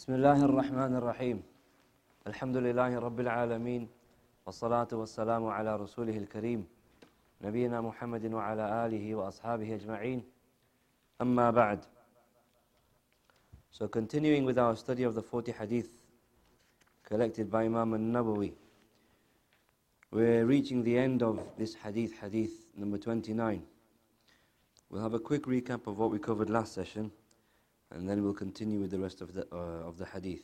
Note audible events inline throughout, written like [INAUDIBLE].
بسم الله الرحمن الرحيم الحمد لله رب العالمين والصلاة والسلام على رسوله الكريم نبينا محمد وعلى آله وأصحابه أجمعين أما بعد So continuing with our study of the 40 hadith collected by Imam al-Nawawi We're reaching the end of this hadith, hadith number 29 We'll have a quick recap of what we covered last session and then we'll continue with the rest of the, uh, of the hadith.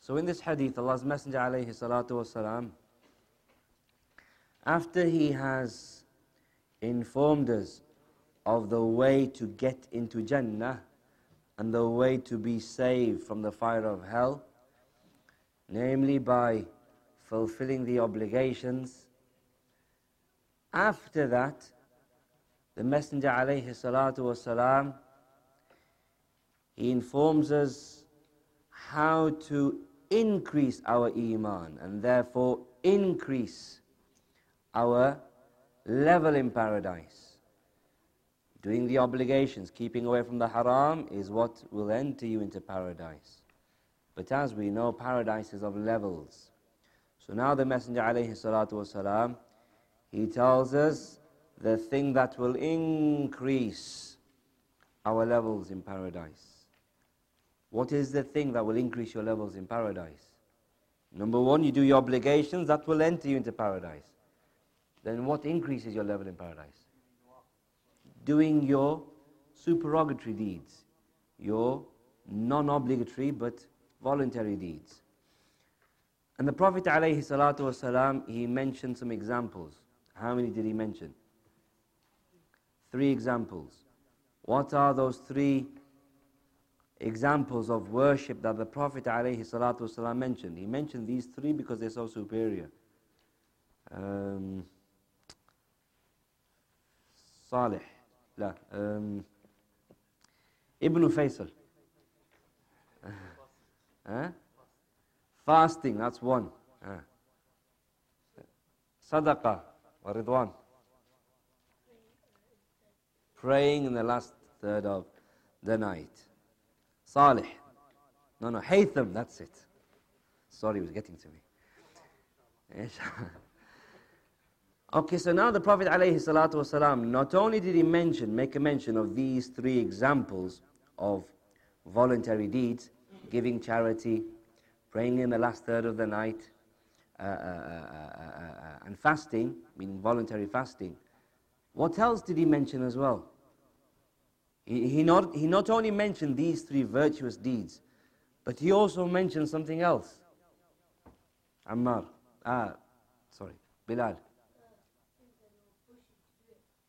So in this hadith, Allah's Messenger alayhi salatu wasalam, after he has informed us of the way to get into Jannah and the way to be saved from the fire of hell, namely by fulfilling the obligations, after that, the Messenger alayhi salatu wasalam, he informs us how to increase our iman and therefore increase our level in paradise. Doing the obligations, keeping away from the haram is what will enter you into paradise. But as we know, paradise is of levels. So now the Messenger wasalam, he tells us the thing that will increase our levels in paradise. What is the thing that will increase your levels in paradise? Number one, you do your obligations, that will enter you into paradise. Then what increases your level in paradise? Doing your supererogatory deeds, your non obligatory but voluntary deeds. And the Prophet ﷺ, he mentioned some examples. How many did he mention? Three examples. What are those three examples of worship that the Prophet ﷺ mentioned. He mentioned these three because they're so superior. Um, Salih, لا, um, Ibn Faisal. huh? Fasting, that's one. Uh. Sadaqah, wa ridwan. Praying in the last third of the night. Salih. No, no, Haytham, that's it. Sorry, it was getting to me. [LAUGHS] okay, so now the Prophet ﷺ, not only did he mention, make a mention of these three examples of voluntary deeds, giving charity, praying in the last third of the night, uh, uh, uh, and fasting, meaning voluntary fasting. What else did he mention as well? He, not, he not only mentioned these three virtuous deeds, but he also mentioned something else. Ammar. Ah, sorry. Bilal.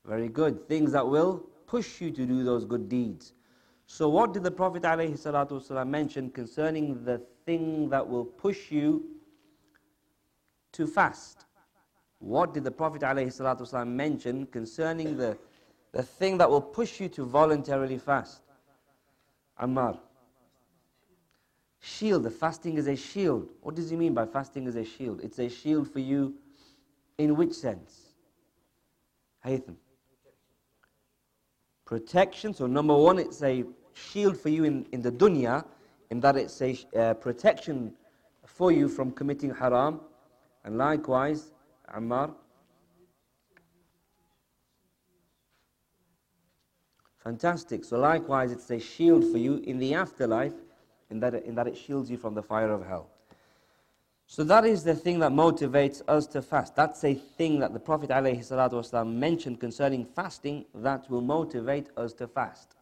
Very good. Things that will push you to do those good deeds. So what did the Prophet ﷺ mention concerning the thing that will push you to fast? What did the Prophet ﷺ mention concerning the the thing that will push you to voluntarily fast. Ammar. Shield. The fasting is a shield. What does he mean by fasting is a shield? It's a shield for you in which sense? Haytham. Protection. So, number one, it's a shield for you in, in the dunya, in that it's a uh, protection for you from committing haram. And likewise, Ammar, Fantastic. So likewise, it's a shield for you in the afterlife, in that, in that it shields you from the fire of hell. So that is the thing that motivates us to fast. That's a thing that the Prophet ﷺ mentioned concerning fasting that will motivate us to fast.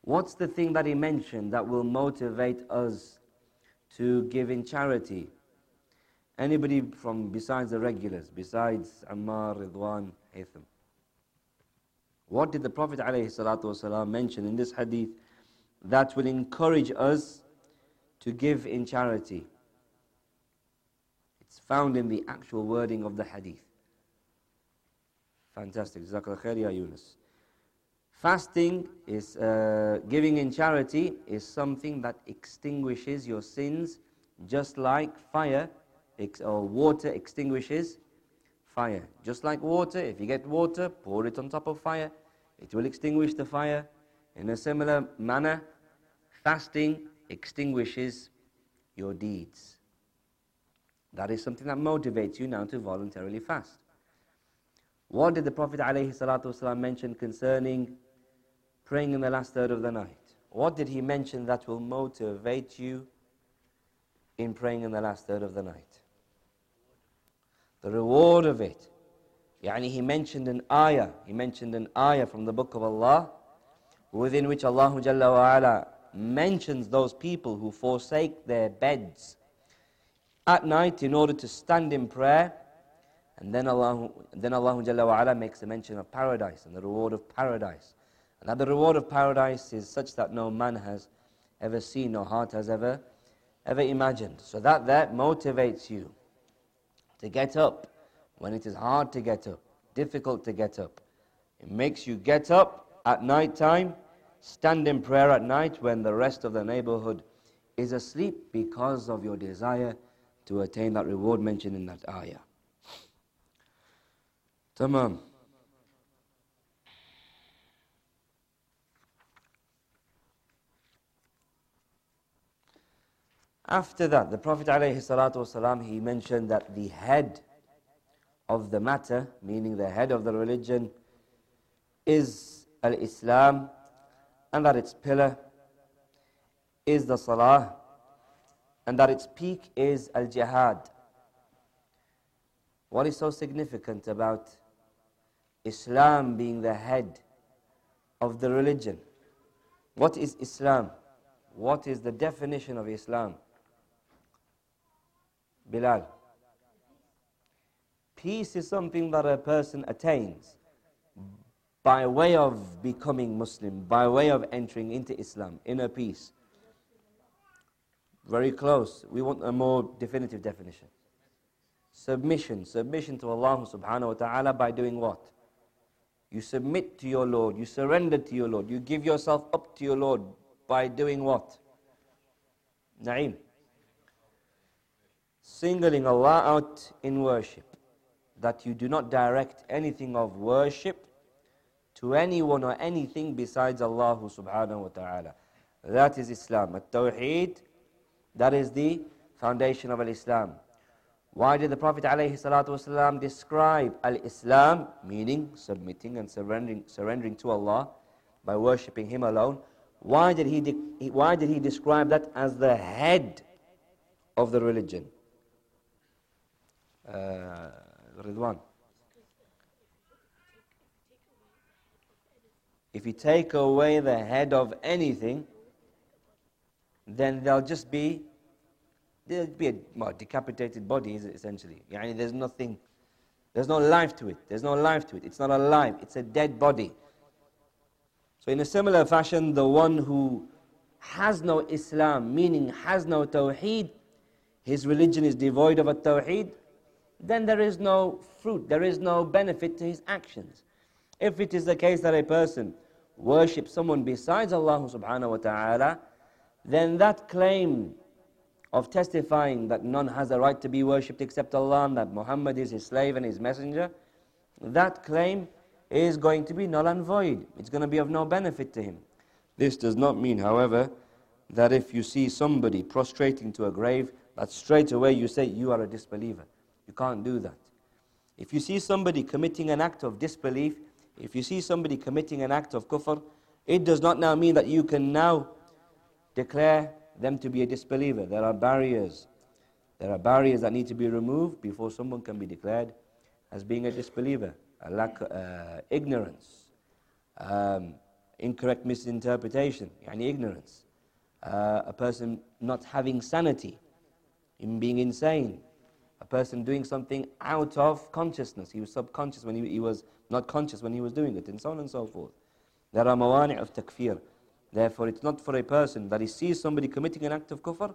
What's the thing that he mentioned that will motivate us to give in charity? Anybody from besides the regulars, besides Ammar, Ridwan, Haytham? What did the Prophet ﷺ mention in this hadith that will encourage us to give in charity? It's found in the actual wording of the hadith. Fantastic. Jazakallah khair, ya Yunus. Fasting is uh, giving in charity is something that extinguishes your sins, just like fire or water extinguishes fire. Just like water, if you get water, pour it on top of fire, it will extinguish the fire. In a similar manner, Fasting extinguishes your deeds. That is something that motivates you now to voluntarily fast. What did the Prophet ﷺ mention concerning praying in the last third of the night? What did he mention that will motivate you in praying in the last third of the night? The reward of it. Yani he mentioned an ayah. He mentioned an ayah from the book of Allah within which Allah Jalla wa ala mentions those people who forsake their beds at night in order to stand in prayer. And then Allah, then Allah Jalla wa ala makes a mention of paradise and the reward of paradise. And that the reward of paradise is such that no man has ever seen, no heart has ever, ever imagined. So that that motivates you to get up when it is hard to get up, difficult to get up. It makes you get up at night time stand in prayer at night when the rest of the neighborhood is asleep because of your desire to attain that reward mentioned in that ayah. Tamam. After that, the Prophet ﷺ, he mentioned that the head of the matter, meaning the head of the religion, is al-Islam and that its pillar is the salah and that its peak is al jihad. What is so significant about Islam being the head of the religion? What is Islam? What is the definition of Islam? Bilal. Peace is something that a person attains by way of becoming Muslim, by way of entering into Islam, inner peace. Very close. We want a more definitive definition. Submission. Submission to Allah subhanahu wa ta'ala by doing what? You submit to your Lord. You surrender to your Lord. You give yourself up to your Lord by doing what? Na'im. Singling Allah out in worship. That you do not direct anything of worship to anyone or anything besides Allah subhanahu wa ta'ala. That is Islam. At-Tawheed, that is the foundation of Islam. Why did the Prophet ﷺ describe Al-Islam, meaning submitting and surrendering, surrendering to Allah by worshipping Him alone? Why did, he why did he describe that as the head of the religion? Uh, Ridwan. If you take away the head of anything, then there'll just be there'll be a well, decapitated body, essentially. Yani there's nothing, there's no life to it. There's no life to it. It's not alive. It's a dead body. So in a similar fashion, the one who has no Islam, meaning has no Tawheed, his religion is devoid of a Tawheed, then there is no fruit, there is no benefit to his actions. If it is the case that a person worships someone besides Allah subhanahu wa ta'ala, then that claim of testifying that none has a right to be worshipped except Allah and that Muhammad is his slave and his messenger, that claim is going to be null and void. It's going to be of no benefit to him. This does not mean, however, that if you see somebody prostrating to a grave, that straight away you say you are a disbeliever. You can't do that. If you see somebody committing an act of disbelief, if you see somebody committing an act of kufr, it does not now mean that you can now declare them to be a disbeliever. There are barriers. There are barriers that need to be removed before someone can be declared as being a disbeliever. A lack, uh, ignorance, um, incorrect misinterpretation, yani ignorance. Uh, a person not having sanity, in being insane, a person doing something out of consciousness. He was subconscious when he, he was not conscious when he was doing it, and so on and so forth. There are mawani' of takfir. Therefore, it's not for a person that he sees somebody committing an act of kufr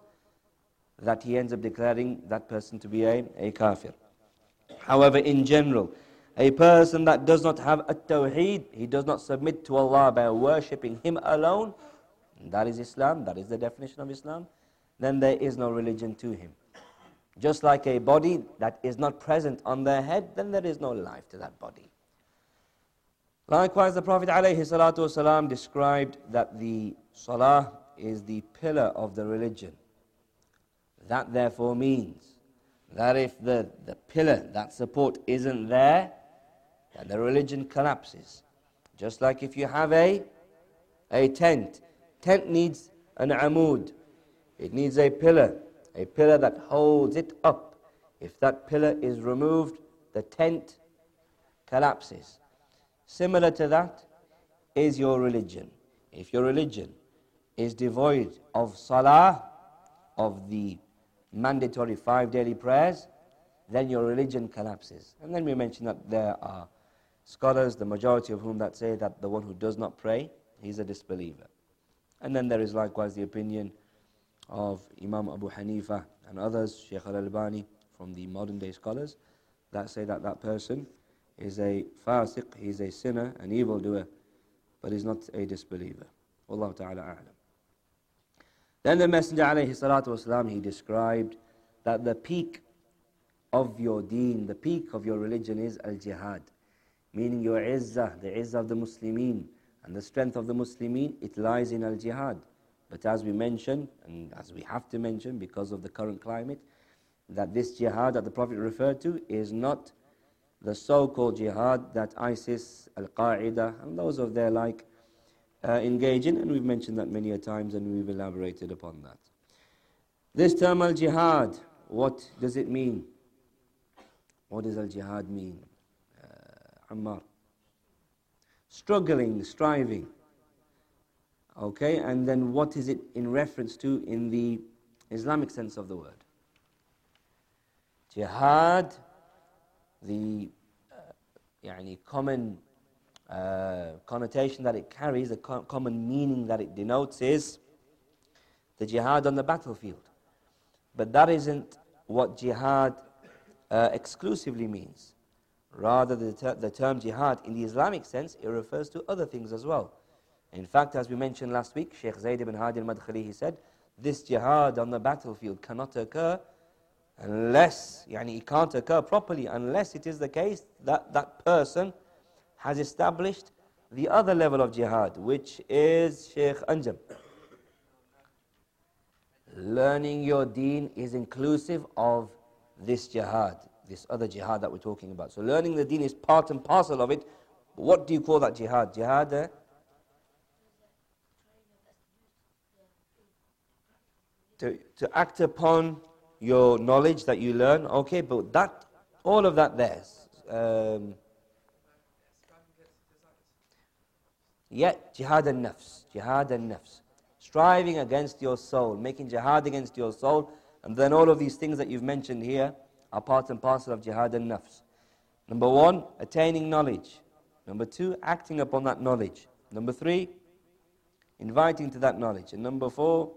that he ends up declaring that person to be a, a kafir. However, in general, a person that does not have a tawheed, he does not submit to Allah by worshipping Him alone, that is Islam, that is the definition of Islam, then there is no religion to him. Just like a body that is not present on their head, then there is no life to that body. Likewise, the Prophet ﷺ described that the salah is the pillar of the religion. That therefore means that if the, the pillar, that support isn't there, then the religion collapses. Just like if you have a, a tent. Tent needs an amud. It needs a pillar. A pillar that holds it up. If that pillar is removed, the tent collapses. Similar to that is your religion. If your religion is devoid of salah, of the mandatory five daily prayers, then your religion collapses. And then we mentioned that there are scholars, the majority of whom that say that the one who does not pray, he's a disbeliever. And then there is likewise the opinion of Imam Abu Hanifa and others, Sheikh al-Albani, from the modern day scholars, that say that that person is a fasiq, he's a sinner, an evildoer, but he's not a disbeliever. Wallahu ta'ala a'lam. Then the Messenger alayhi salatu wasalam, he described that the peak of your deen, the peak of your religion is al-jihad, meaning your izzah, the izzah of the Muslimin, and the strength of the Muslimin, it lies in al-jihad. But as we mentioned, and as we have to mention because of the current climate, that this jihad that the Prophet referred to is not the so-called jihad that ISIS, Al-Qaeda, and those of their like uh, engage in, and we've mentioned that many a times and we've elaborated upon that. This term al jihad, what does it mean? What does al jihad mean? Uh, Ammar. Struggling, striving. Okay, and then what is it in reference to in the Islamic sense of the word? Jihad, the uh, يعني common uh, connotation that it carries, the co common meaning that it denotes is the jihad on the battlefield. But that isn't what jihad uh, exclusively means. Rather, the, ter the term jihad in the Islamic sense, it refers to other things as well. In fact, as we mentioned last week, Sheikh Zayd ibn Hadi al-Madkhali, he said, this jihad on the battlefield cannot occur unless, yani it can't occur properly unless it is the case that that person has established the other level of jihad, which is Sheikh Anjam. Learning your deen is inclusive of this jihad, this other jihad that we're talking about. So learning the deen is part and parcel of it. What do you call that jihad? Jihad eh? To, to act upon your knowledge that you learn, okay, but that, all of that there's. Um, Yet, jihad an-nafs, jihad an-nafs. Striving against your soul, making jihad against your soul, and then all of these things that you've mentioned here are part and parcel of jihad an-nafs. Number one, attaining knowledge. Number two, acting upon that knowledge. Number three, inviting to that knowledge. And number four,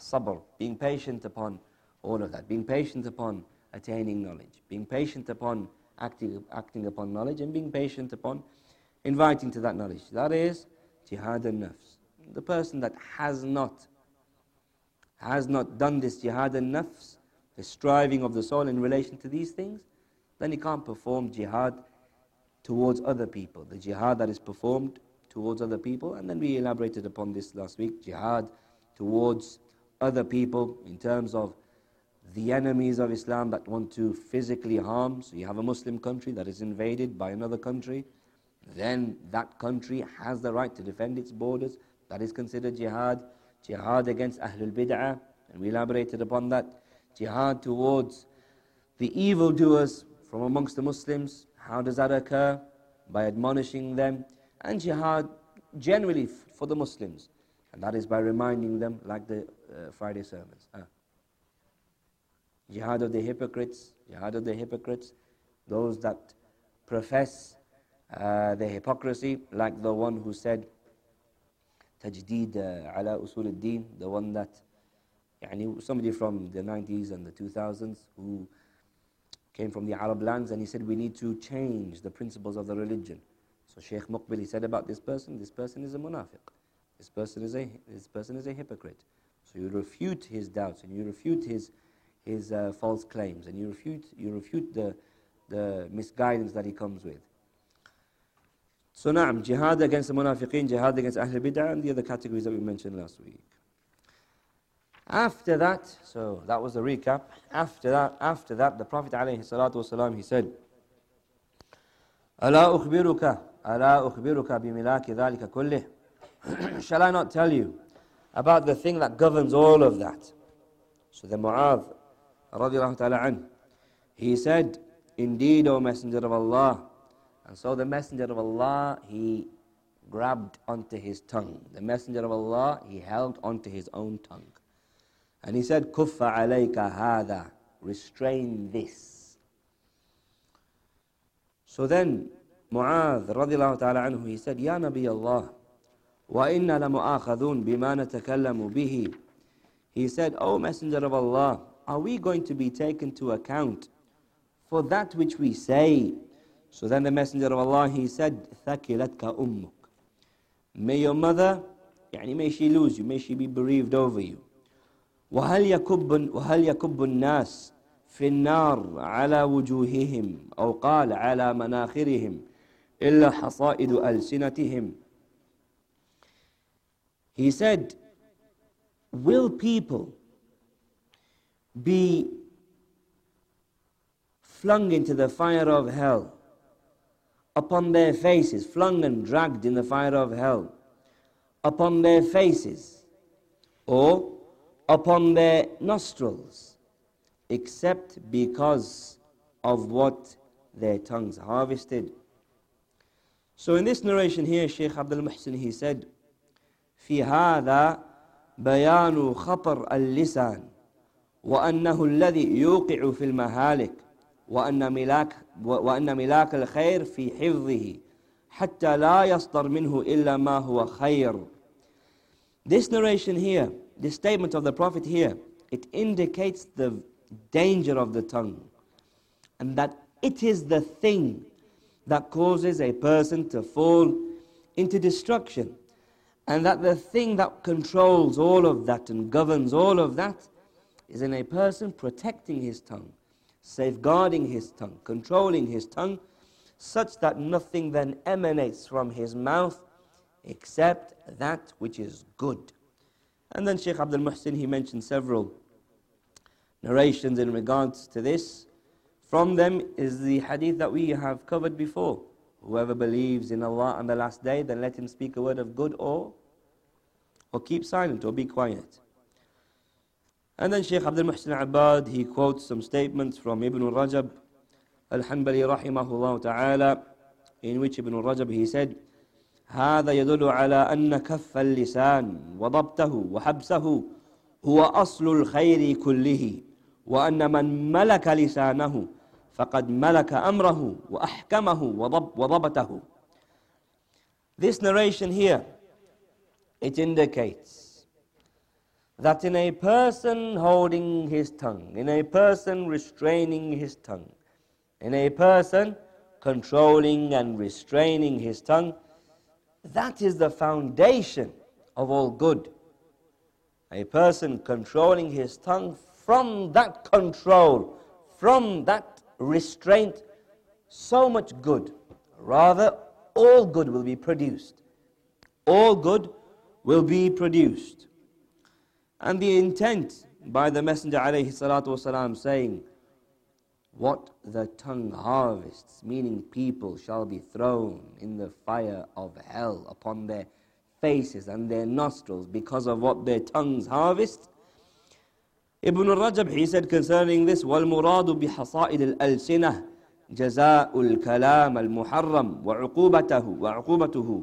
sabr, being patient upon all of that. Being patient upon attaining knowledge. Being patient upon acting, acting upon knowledge and being patient upon inviting to that knowledge. That is jihad al nafs. The person that has not has not done this jihad al nafs, the striving of the soul in relation to these things, then he can't perform jihad towards other people. The jihad that is performed towards other people, and then we elaborated upon this last week, jihad towards other people in terms of the enemies of Islam that want to physically harm. So you have a Muslim country that is invaded by another country then that country has the right to defend its borders. That is considered jihad. Jihad against Ahlul Bid'ah, and we elaborated upon that. Jihad towards the evildoers from amongst the Muslims. How does that occur? By admonishing them. And jihad generally for the Muslims. And that is by reminding them, like the uh, Friday sermons. Uh, jihad of the hypocrites, jihad of the hypocrites, those that profess uh, their hypocrisy, like the one who said, Tajdeed uh, ala usul al-deen, the one that, yani somebody from the 90s and the 2000s who came from the Arab lands and he said, we need to change the principles of the religion. So Sheikh Muqbil, he said about this person, this person is a munafiq. This person is a, this person is a hypocrite. So you refute his doubts and you refute his, his uh, false claims and you refute, you refute the, the misguidance that he comes with. So na'am, jihad against the munafiqeen, jihad against Ahl Bid'ah, and the other categories that we mentioned last week. After that, so that was the recap. After that, after that, the Prophet ﷺ, he said, ألا أخبرك ألا أخبرك بملاك ذلك كله [CLEARS THROAT] Shall I not tell you about the thing that governs all of that? So the Mu'adh radiallahu ta'ala an, he said, Indeed, O Messenger of Allah. And so the Messenger of Allah, he grabbed onto his tongue. The Messenger of Allah, he held onto his own tongue. And he said, Kuffa alayka hada. Restrain this. So then, Mu'adh radiallahu ta'ala anhu, he said, Ya Nabi Allah, inna lamu'akhadun bima natakallamu bihi. He said, O Messenger of Allah, are we going to be taken to account for that which we say? So then the Messenger of Allah, he said, ثَكِلَتْكَ أُمُّكَ May your mother, يعني may she lose you, may she be bereaved over you. وهل يكب وهل يكب الناس في النار على وجوههم أو قال على مناخرهم إلا حصائد ألسنتهم He said, Will people be flung into the fire of hell upon their faces, flung and dragged in the fire of hell upon their faces, or upon their nostrils, except because of what their tongues harvested. So in this narration here, Shaykh Abdul Muhsin, he said, في هذا بيان خطر اللسان وأنه الذي يوقع في المهالك وأن ملاك وأن ملاك الخير في حفظه حتى لا يصدر منه إلا ما هو خير. This narration here the statement of the Prophet here, it indicates the danger of the tongue and that it is the thing that causes a person to fall into destruction. And that the thing that controls all of that and governs all of that is in a person protecting his tongue, safeguarding his tongue, controlling his tongue, such that nothing then emanates from his mouth except that which is good. And then Sheikh Abdul Muhsin, he mentioned several narrations in regards to this. From them is the hadith that we have covered before. Whoever believes in Allah on the last day, then let him speak a word of good or, or keep silent or be quiet. And then Shaykh Abdul Muhsin Abbad, he quotes some statements from Ibn Rajab al-Hanbali rahimahullah ta'ala, in which Ibn Rajab he said, هذا يدل على أن كف اللسان وضبطه وحبسه هو أصل الخير كله وأن من ملك لسانه فقد ملك أمره وأحكمه وضبطه This narration here, it indicates that in a person holding his tongue, in a person restraining his tongue, in a person controlling and restraining his tongue, That is the foundation of all good. A person controlling his tongue from that control, from that restraint so much good. Rather, all good will be produced. All good will be produced. And the intent by the Messenger alayhi saying, What the tongue harvests, meaning people shall be thrown in the fire of hell upon their faces and their nostrils because of what their tongues harvest. Ibn Rajab, he said concerning this, وَالْمُرَادُ بِحَصَائِدِ الْأَلْسِنَةِ جزاء الكلام المحرم وعقوبته وعقوبته.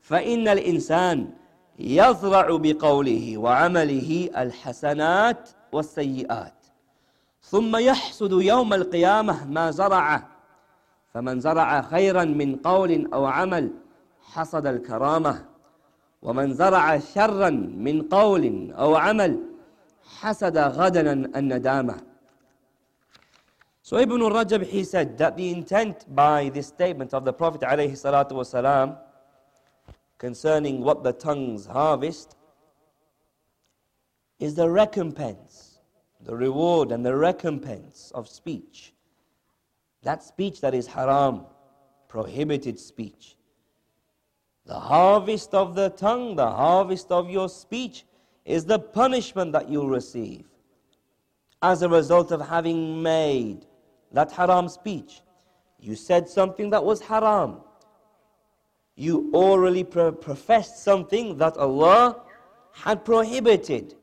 فإن الإنسان يزرع بقوله وعمله الحسنات والسيئات. ثم يحسد يوم القيامة ما زرعه. فمن زرع خيرا من قول أو عمل حصد الكرامة. ومن زرع شرا من قول أو عمل حسد غدا الندامة So Ibn Rajab he said that the intent by this statement of the Prophet عليه الصلاة والسلام concerning what the tongues harvest is the recompense the reward and the recompense of speech. That speech that is haram, prohibited speech. The harvest of the tongue, the harvest of your speech, is the punishment that you'll receive as a result of having made that haram speech. You said something that was haram. You orally pro- professed something that Allah had prohibited.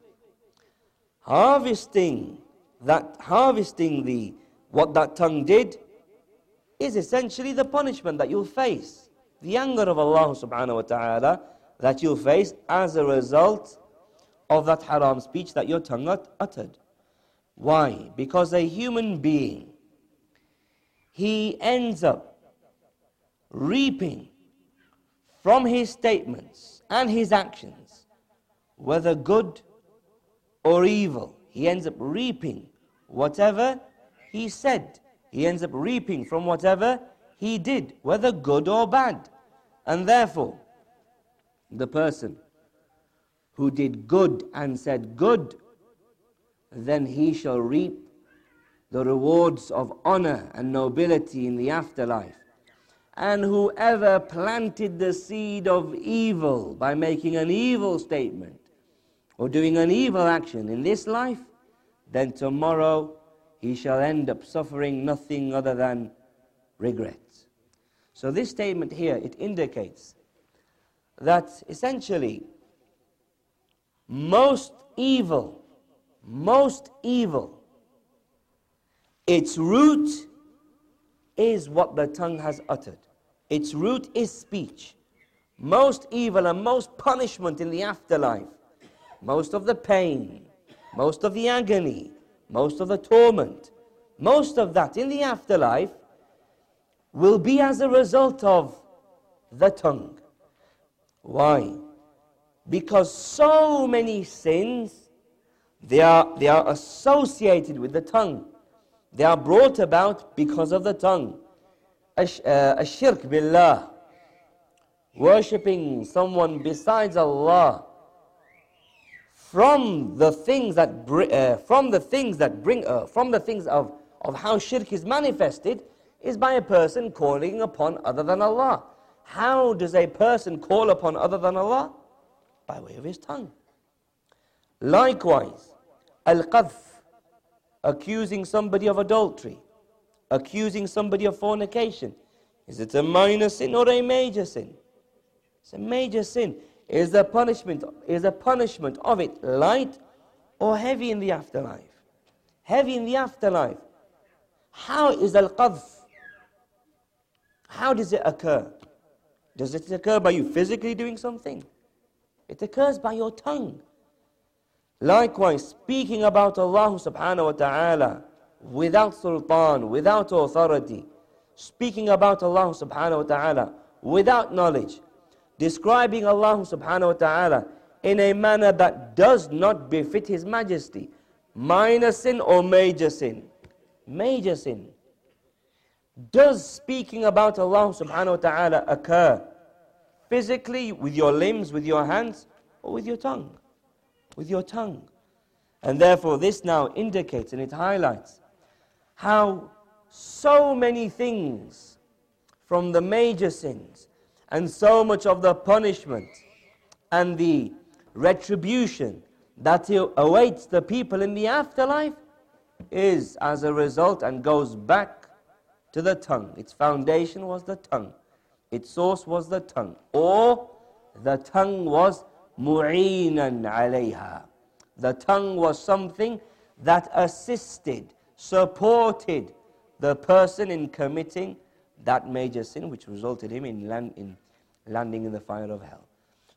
Harvesting that harvesting the what that tongue did is essentially the punishment that you'll face. The anger of Allah subhanahu wa ta'ala that you'll face as a result of that haram speech that your tongue uttered. Why? Because a human being, he ends up reaping from his statements and his actions, whether good or evil. He ends up reaping whatever he said. He ends up reaping from whatever he did, whether good or bad. And therefore, the person who did good and said good, then he shall reap the rewards of honor and nobility in the afterlife. And whoever planted the seed of evil by making an evil statement or doing an evil action in this life, then tomorrow he shall end up suffering nothing other than regret. So this statement here, it indicates that essentially most evil, most evil, its root is what the tongue has uttered. Its root is speech. Most evil and most punishment in the afterlife, most of the pain, most of the agony, most of the torment, most of that in the afterlife will be as a result of the tongue. Why? Because so many sins they are, they are associated with the tongue. They are brought about because of the tongue. Ashirk uh, billah, worshipping someone besides Allah, from the things that uh, from the things that bring uh, from the things of of how shirk is manifested is by a person calling upon other than Allah. How does a person call upon other than Allah? By way of his tongue. Likewise, al-qadh, accusing somebody of adultery, accusing somebody of fornication. Is it a minor sin or a major sin? It's a major sin. Is the punishment is the punishment of it light or heavy in the afterlife? Heavy in the afterlife. How is al-qadh how does it occur? Does it occur by you physically doing something? It occurs by your tongue. Likewise, speaking about Allah subhanahu wa ta'ala without sultan, without authority, speaking about Allah subhanahu wa ta'ala without knowledge, describing Allah subhanahu wa ta'ala in a manner that does not befit His majesty, minor sin or major sin. Major sin. Does speaking about Allah subhanahu wa ta'ala occur physically with your limbs, with your hands, or with your tongue? With your tongue. And therefore, this now indicates and it highlights how so many things from the major sins and so much of the punishment and the retribution that awaits the people in the afterlife is as a result and goes back to the tongue. Its foundation was the tongue. Its source was the tongue. Or the tongue was mu'inan alayha. The tongue was something that assisted, supported the person in committing that major sin which resulted him in, land, in landing in the fire of hell.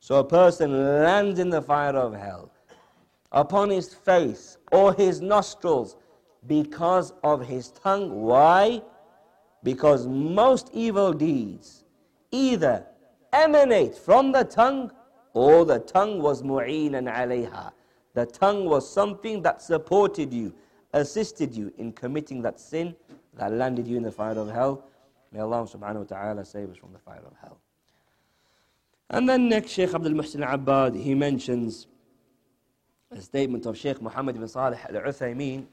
So a person lands in the fire of hell upon his face or his nostrils because of his tongue. Why? Because most evil deeds either emanate from the tongue or the tongue was mu'inan alayha. The tongue was something that supported you, assisted you in committing that sin that landed you in the fire of hell. May Allah subhanahu wa ta'ala save us from the fire of hell. And then next, Shaykh Abdul Muhsin Abbad, he mentions a statement of Shaykh Muhammad bin Salih al Uthaymeen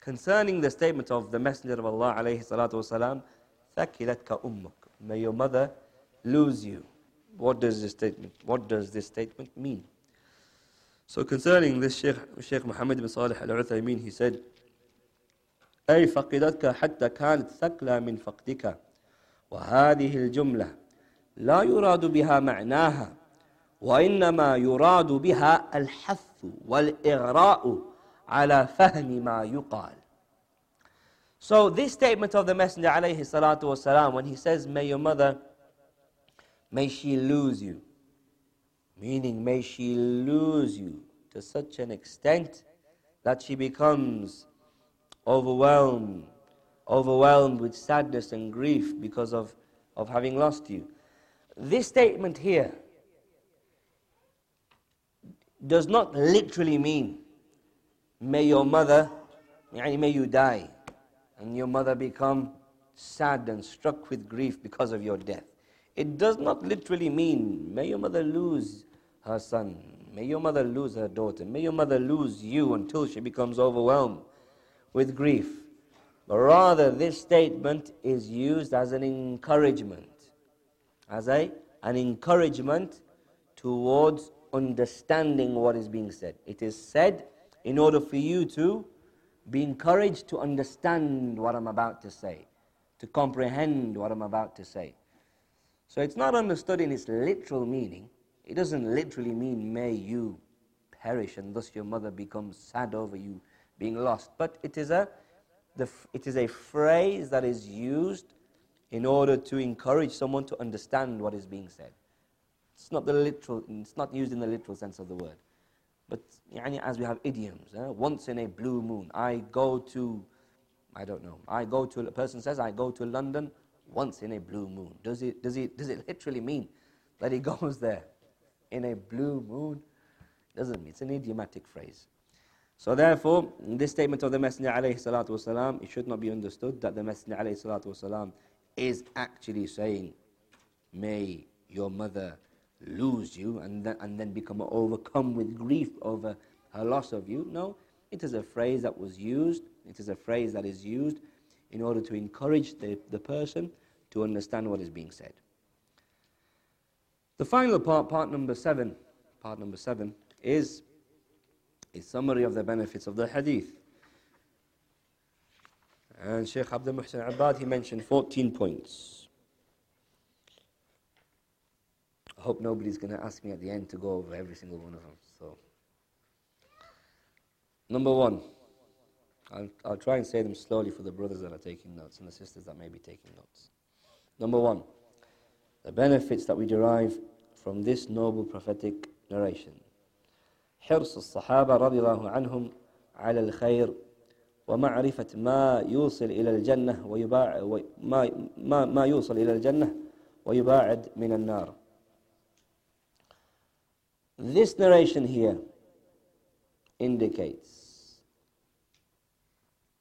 concerning the statement of the Messenger of Allah alayhi salatu wasalam, ثَكِلَتْكَ أُمُّكَ May your mother lose you. what does this statement, what does this statement mean? So concerning this Sheikh, Sheikh Muhammad bin Salih al-Uthaymeen, he said, أي فقدتك حتى كانت ثقلى من فقدك وهذه الجملة لا يراد بها معناها وإنما يراد بها الحث والإغراء على فهم ما يقال So this statement of the Messenger alayhi salatu wasalam, when he says, May your mother, may she lose you, meaning may she lose you to such an extent that she becomes overwhelmed, overwhelmed with sadness and grief because of, of having lost you. This statement here does not literally mean, may your mother, may you die and your mother become sad and struck with grief because of your death. It does not literally mean, may your mother lose her son, may your mother lose her daughter, may your mother lose you until she becomes overwhelmed with grief. But rather, this statement is used as an encouragement, as a, an encouragement towards understanding what is being said. It is said in order for you to be encouraged to understand what I'm about to say, to comprehend what I'm about to say. So it's not understood in its literal meaning. It doesn't literally mean, may you perish and thus your mother becomes sad over you being lost. But it is a, the, it is a phrase that is used in order to encourage someone to understand what is being said. It's not the literal, it's not used in the literal sense of the word. But يعني, as we have idioms, eh? once in a blue moon, I go to, I don't know, I go to, a person says, I go to London once in a blue moon. Does it, does it, does it literally mean that he goes [LAUGHS] there in a blue moon? Doesn't mean, it's an idiomatic phrase. So therefore, this statement of the Messenger alayhi salatu wasalam, it should not be understood that the Messenger alayhi salatu wasalam is actually saying, may your mother lose you and then, and then become overcome with grief over her loss of you. No, it is a phrase that was used, it is a phrase that is used in order to encourage the, the person to understand what is being said. The final part, part number seven, part number seven, is a summary of the benefits of the hadith. And Sheikh Abdul Muhsin Abbad, he mentioned 14 points. I hope nobody's going to ask me at the end to go over every single one of them. So, number one, I'll, I'll try and say them slowly for the brothers that are taking notes and the sisters that may be taking notes. Number one, the benefits that we derive from this noble prophetic narration. حرص الصحابة رضي الله عنهم على الخير ومعرفة ما يوصل إلى الجنة ويباع ما ما ما يوصل إلى الجنة ويباعد من النار this narration here indicates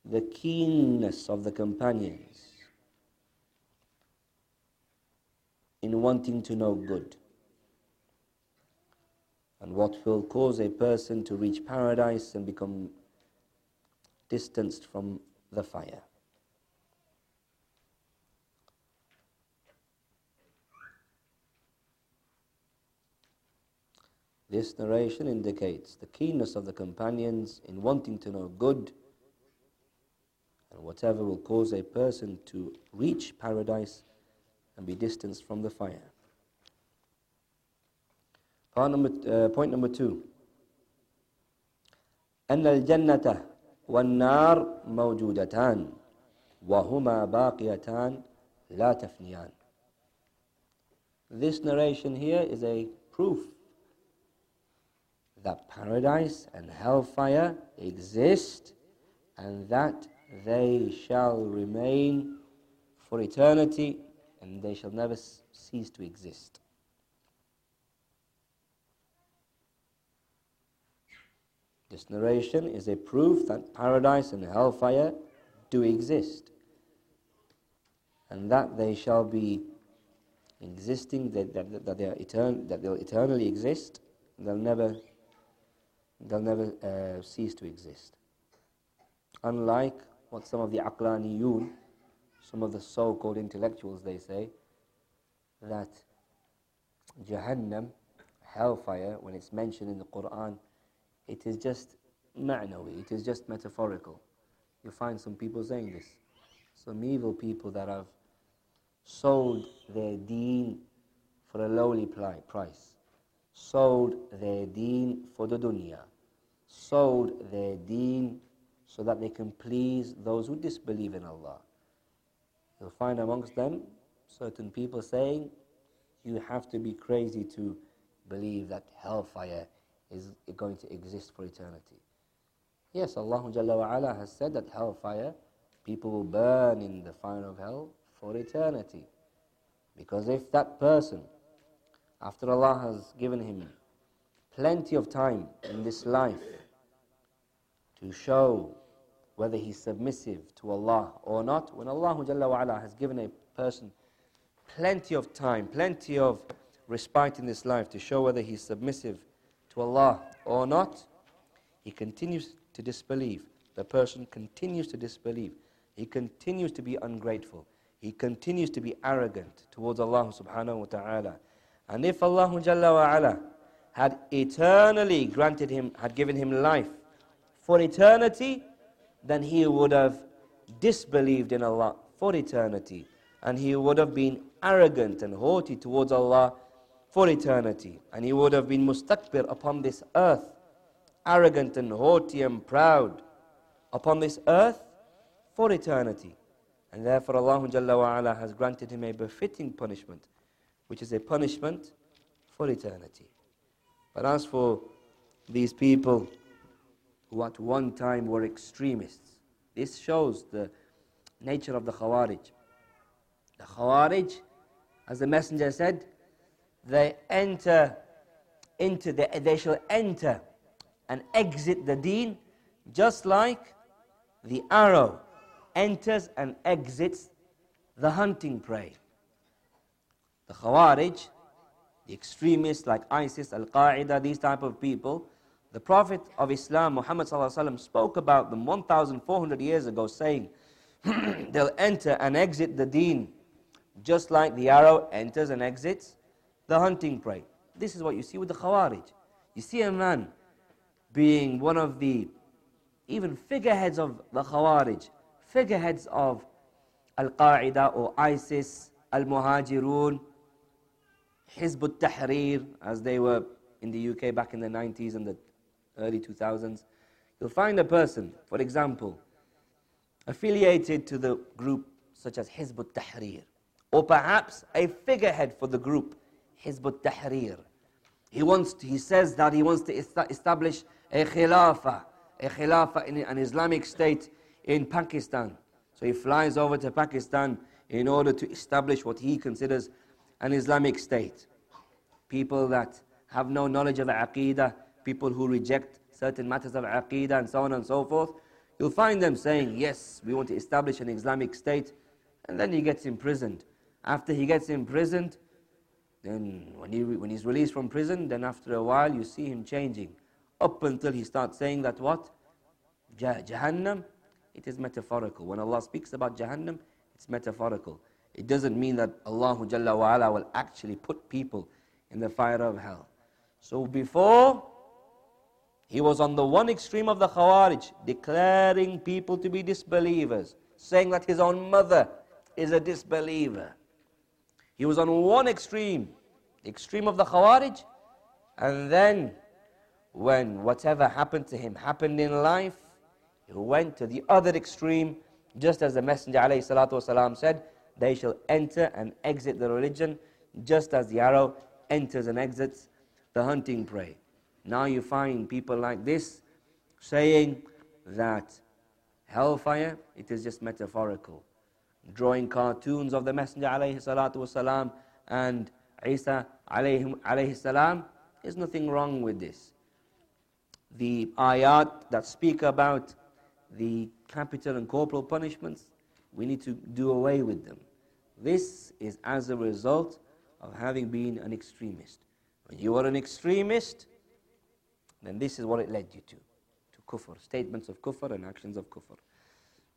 the keenness of the companions in wanting to know good and what will cause a person to reach paradise and become distanced from the fire. This narration indicates the keenness of the companions in wanting to know good and whatever will cause a person to reach paradise and be distanced from the fire. Point number, uh, point number two. أن الجنة والنار موجودتان وهما باقيتان لا تفنيان. This narration here is a proof that paradise and hellfire exist and that they shall remain for eternity and they shall never cease to exist. This narration is a proof that paradise and hellfire do exist and that they shall be existing, that, that, that, they are etern- that they'll eternally exist, they'll never they'll never uh, cease to exist. Unlike what some of the aqlaniyun, some of the so-called intellectuals, they say, that Jahannam, hellfire, when it's mentioned in the Quran, it is just ma'nawi, it is just metaphorical. You find some people saying this. Some evil people that have sold their deen for a lowly price, sold their deen for the dunya, sold their deen so that they can please those who disbelieve in Allah. You'll find amongst them certain people saying, you have to be crazy to believe that hellfire is going to exist for eternity. Yes, Allah has said that hellfire, people will burn in the fire of hell for eternity. Because if that person, after Allah has given him plenty of time in this life to show whether he's submissive to Allah or not, when Allah has given a person plenty of time, plenty of respite in this life to show whether he's submissive to Allah or not, he continues to disbelieve. The person continues to disbelieve. He continues to be ungrateful. He continues to be arrogant towards Allah subhanahu wa ta'ala. And if Allah ala had eternally granted him, had given him life for eternity, then he would have disbelieved in Allah for eternity. And he would have been arrogant and haughty towards Allah for eternity. And he would have been mustakbir upon this earth, arrogant and haughty and proud upon this earth for eternity. And therefore Allah wa has granted him a befitting punishment, which is a punishment for eternity. But as for these people who at one time were extremists, this shows the nature of the Khawarij. The Khawarij as the messenger said, they enter into the, they shall enter and exit the deen just like the arrow enters and exits the hunting prey. The Khawarij, the extremists like ISIS, Al Qaeda, these type of people, the Prophet of Islam, Muhammad spoke about them 1,400 years ago, saying, [CLEARS THROAT] They'll enter and exit the deen just like the arrow enters and exits the hunting prey. This is what you see with the Khawarij. You see a man being one of the even figureheads of the Khawarij, figureheads of Al Qaeda or ISIS, Al Muhajirun, Hizb Tahrir, as they were in the UK back in the 90s and the early 2000s. You'll find a person, for example, affiliated to the group such as Hizb Tahrir or perhaps a figurehead for the group, Hizb tahrir He wants to, he says that he wants to establish a khilafah, a khilafah in an Islamic state in Pakistan. So he flies over to Pakistan in order to establish what he considers an Islamic state. People that have no knowledge of aqidah, people who reject certain matters of aqidah and so on and so forth, you'll find them saying, yes, we want to establish an Islamic state, and then he gets imprisoned. After he gets imprisoned, then when, he, when he's released from prison, then after a while you see him changing. Up until he starts saying that what? Jahannam, it is metaphorical. When Allah speaks about Jahannam, it's metaphorical. It doesn't mean that Allah Jalla wa'ala will actually put people in the fire of hell. So before, he was on the one extreme of the Khawarij, declaring people to be disbelievers, saying that his own mother is a disbeliever. He was on one extreme, the extreme of the Khawarij, and then when whatever happened to him happened in life, he went to the other extreme, just as the Messenger ﷺ said, they shall enter and exit the religion, just as the arrow enters and exits the hunting prey. Now you find people like this saying that hellfire, it is just metaphorical drawing cartoons of the Messenger alayhi and Isa alayhi. There's nothing wrong with this. The ayat that speak about the capital and corporal punishments, we need to do away with them. This is as a result of having been an extremist. When you are an extremist, then this is what it led you to. To kufr, statements of kufr and actions of kufr.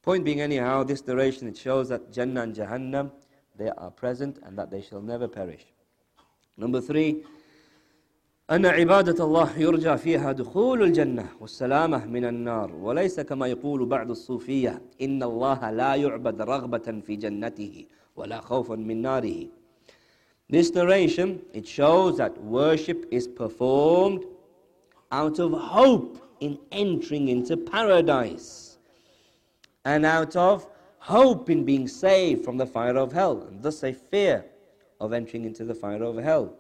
Point being, anyhow, this narration it shows that Jannah and Jahannam they are present and that they shall never perish. Number three, أن عبادة الله يرجى فيها دخول الجنة والسلامة من النار وليس كما يقول بعض الصوفية إن الله لا يعبد رغبة في جنته ولا خوفا من ناره This narration, it shows that worship is performed out of hope in entering into paradise and out of hope in being saved from the fire of hell and thus a fear of entering into the fire of hell.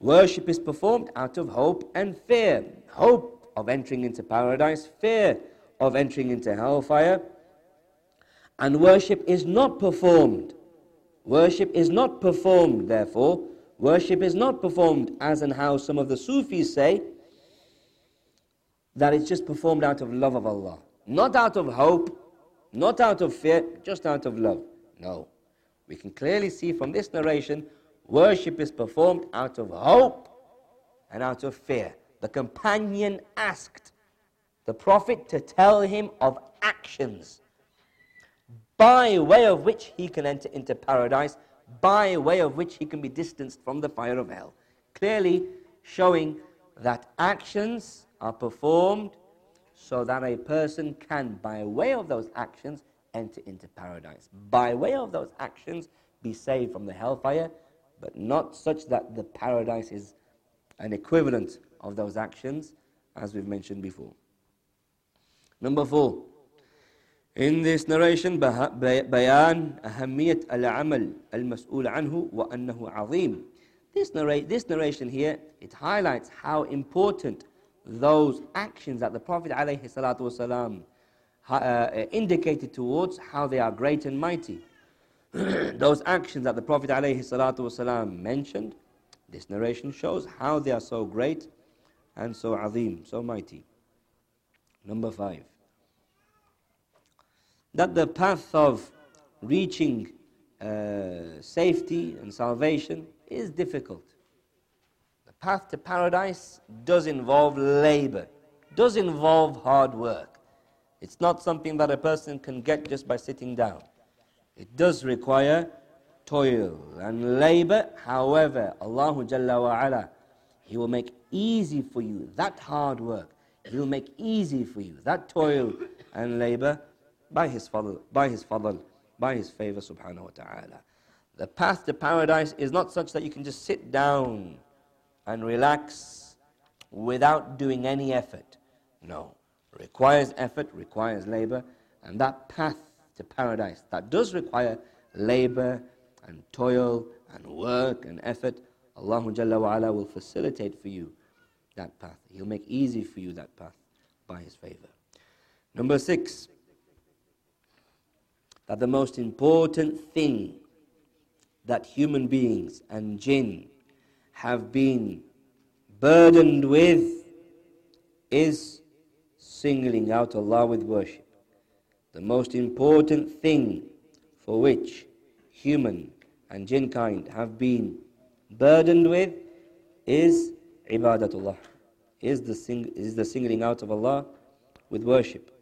Worship is performed out of hope and fear. Hope of entering into paradise, fear of entering into hellfire. And worship is not performed. Worship is not performed, therefore. Worship is not performed as and how some of the Sufis say that it's just performed out of love of Allah. Not out of hope, not out of fear, just out of love. No. We can clearly see from this narration Worship is performed out of hope and out of fear. The companion asked the Prophet to tell him of actions by way of which he can enter into paradise, by way of which he can be distanced from the fire of hell. Clearly showing that actions are performed so that a person can, by way of those actions, enter into paradise. By way of those actions, be saved from the hellfire but not such that the paradise is an equivalent of those actions, as we've mentioned before. Number four, in this narration, bayan ahamiyat al-amal al-mas'ul anhu wa annahu azim. This, narration here, it highlights how important those actions that the Prophet ﷺ uh, indicated towards, how they are great and mighty. [CLEARS THROAT] those actions that the Prophet ﷺ mentioned, this narration shows how they are so great and so azim, so mighty. Number five that the path of reaching uh, safety and salvation is difficult. The path to paradise does involve labor, does involve hard work. It's not something that a person can get just by sitting down. It does require toil and labor. However, Allah Jalla wa ala, He will make easy for you that hard work. He will make easy for you that toil and labor by His fadl, by His fadl, by His favor subhanahu wa ta'ala. The path to paradise is not such that you can just sit down and relax without doing any effort. No. Requires effort, requires labor, and that path to paradise. That does require labor and toil and work and effort. Allah Jalla wa ala will facilitate for you that path. He'll make easy for you that path by His favor. Number six, that the most important thing that human beings and jinn have been burdened with is singling out Allah with worship the most important thing for which human and jinn kind have been burdened with is ibadatullah, is the, sing, is the singling out of Allah with worship.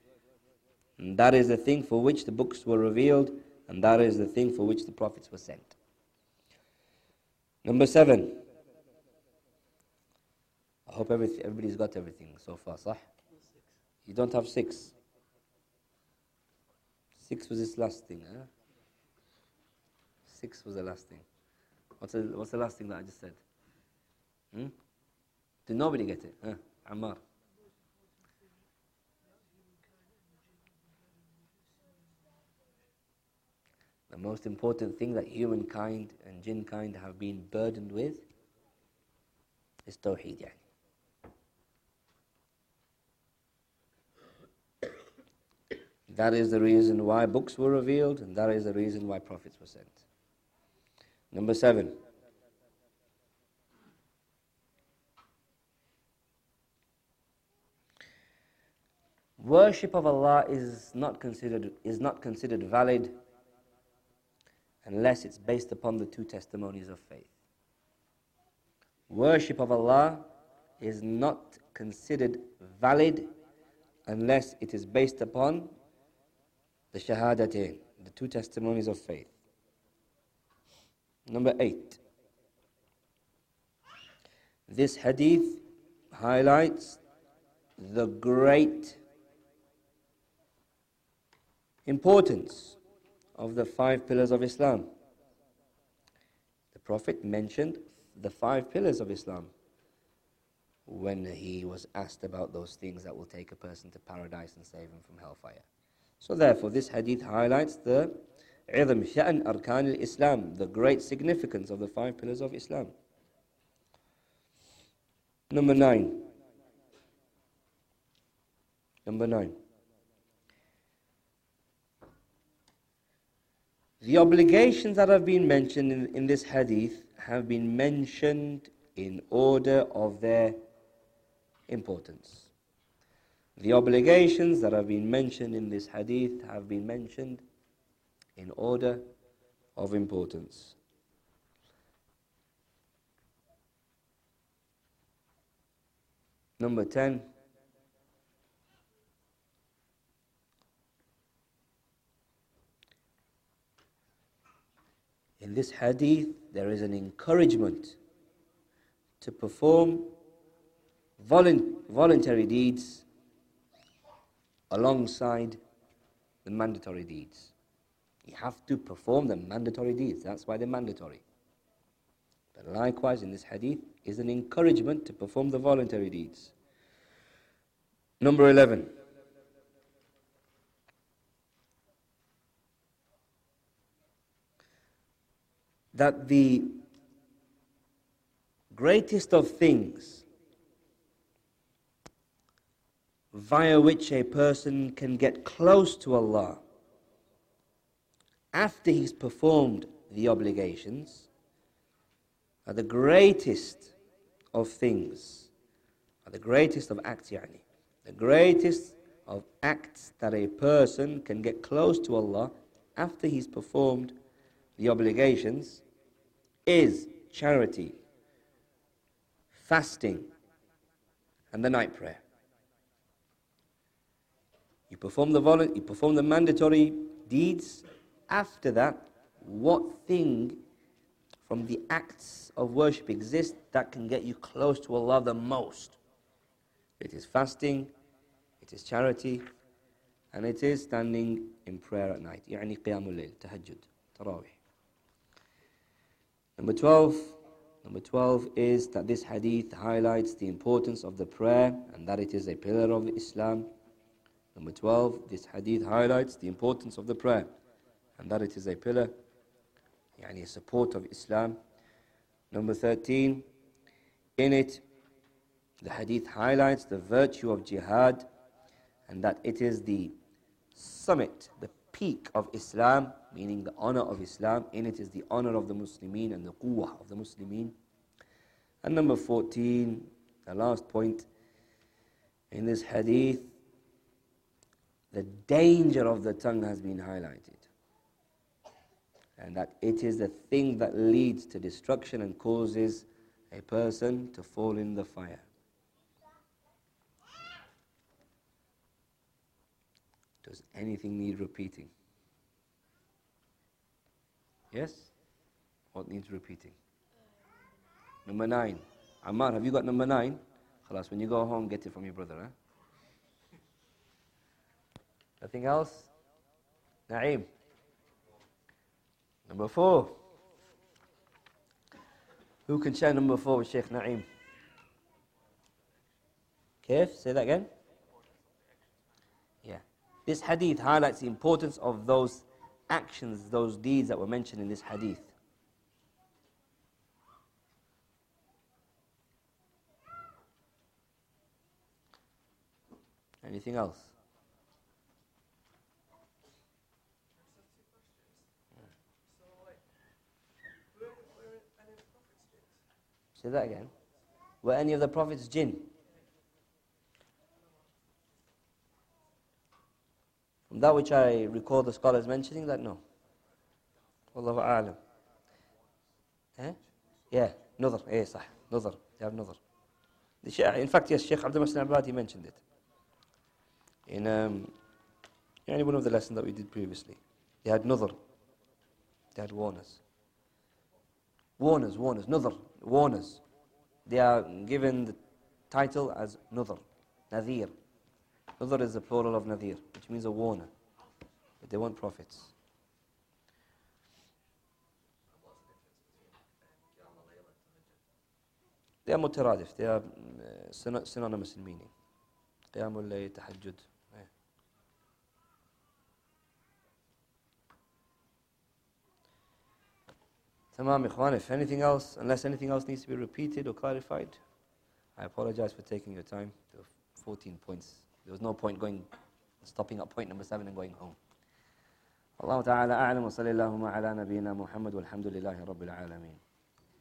And that is the thing for which the books were revealed, and that is the thing for which the prophets were sent. Number seven. I hope everybody's got everything so far, sah? You don't have six. Six was this last thing, huh? Six was the last thing. What's the, what's the last thing that I just said? Hmm? Did nobody get it? Huh? Ammar. The most important thing that humankind and jinn kind have been burdened with is Tawheed. Yani. That is the reason why books were revealed, and that is the reason why prophets were sent. Number seven. Worship of Allah is not considered, is not considered valid unless it's based upon the two testimonies of faith. Worship of Allah is not considered valid unless it is based upon the Shahadatain, the two testimonies of faith. Number eight. This hadith highlights the great importance of the five pillars of Islam. The Prophet mentioned the five pillars of Islam when he was asked about those things that will take a person to paradise and save him from hellfire. So therefore this hadith highlights the عظم شأن أركان الإسلام, the great significance of the five pillars of Islam. Number nine. Number nine. The obligations that have been mentioned in, in this hadith have been mentioned in order of their importance. The obligations that have been mentioned in this hadith have been mentioned in order of importance. Number 10. In this hadith, there is an encouragement to perform voluntary deeds alongside the mandatory deeds. You have to perform the mandatory deeds. That's why they're mandatory. But likewise, in this hadith, is an encouragement to perform the voluntary deeds. Number 11. That the greatest of things via which a person can get close to Allah after he's performed the obligations are the greatest of things, are the greatest of acts, yani. The greatest of acts that a person can get close to Allah after he's performed the obligations is charity, fasting, and the night prayer. You perform the, volu- you perform the mandatory deeds. After that, what thing from the acts of worship exists that can get you close to Allah the most? It is fasting, it is charity, and it is standing in prayer at night. يعني قيام الليل, tahajjud, tarawih. Number 12, number 12 is that this hadith highlights the importance of the prayer and that it is a pillar of Islam. Number 12, this hadith highlights the importance of the prayer and that it is a pillar, yani a support of Islam. Number 13, in it, the hadith highlights the virtue of jihad and that it is the summit, the peak of Islam, meaning the honor of Islam. In it is the honor of the Muslimin and the quwwah of the Muslimin. And number 14, the last point in this hadith, the danger of the tongue has been highlighted. And that it is the thing that leads to destruction and causes a person to fall in the fire. Does anything need repeating? Yes? What needs repeating? Number nine. Ammar, have you got number nine? Khalas, when you go home, get it from your brother. Huh? Nothing else? Naeem. Number four. Who can share number four with Sheikh Naeem? Kif, say that again. Yeah. This hadith highlights the importance of those actions, those deeds that were mentioned in this hadith. Anything else? Say that again. Were any of the prophets jinn? That which I recall the scholars mentioning, that no. Allahu a'lam. Eh? Yeah, nadr. Eh, sah. Nadr. They have nadr. In fact, yes, Sheikh Abdul Muhsin Abadi mentioned it. In um, in one of the lessons that we did previously. They had nadr. They had warners. Warners, warners, nadr, warners. They are given the title as nadr, Nadir. Nudhur is the plural of Nadir, which means a warner. But they weren't prophets. They are mutaradif, they are uh, synonymous in meaning. Qiyamul Layl, Tahajjud. Tamam, Ikhwan, if anything else, unless anything else needs to be repeated or clarified, I apologize for taking your time. 14 points. There was no point going, stopping at point number seven and going home. Allah Ta'ala a'lam wa sallallahu ala nabiyyina Muhammad walhamdulillahi rabbil alameen.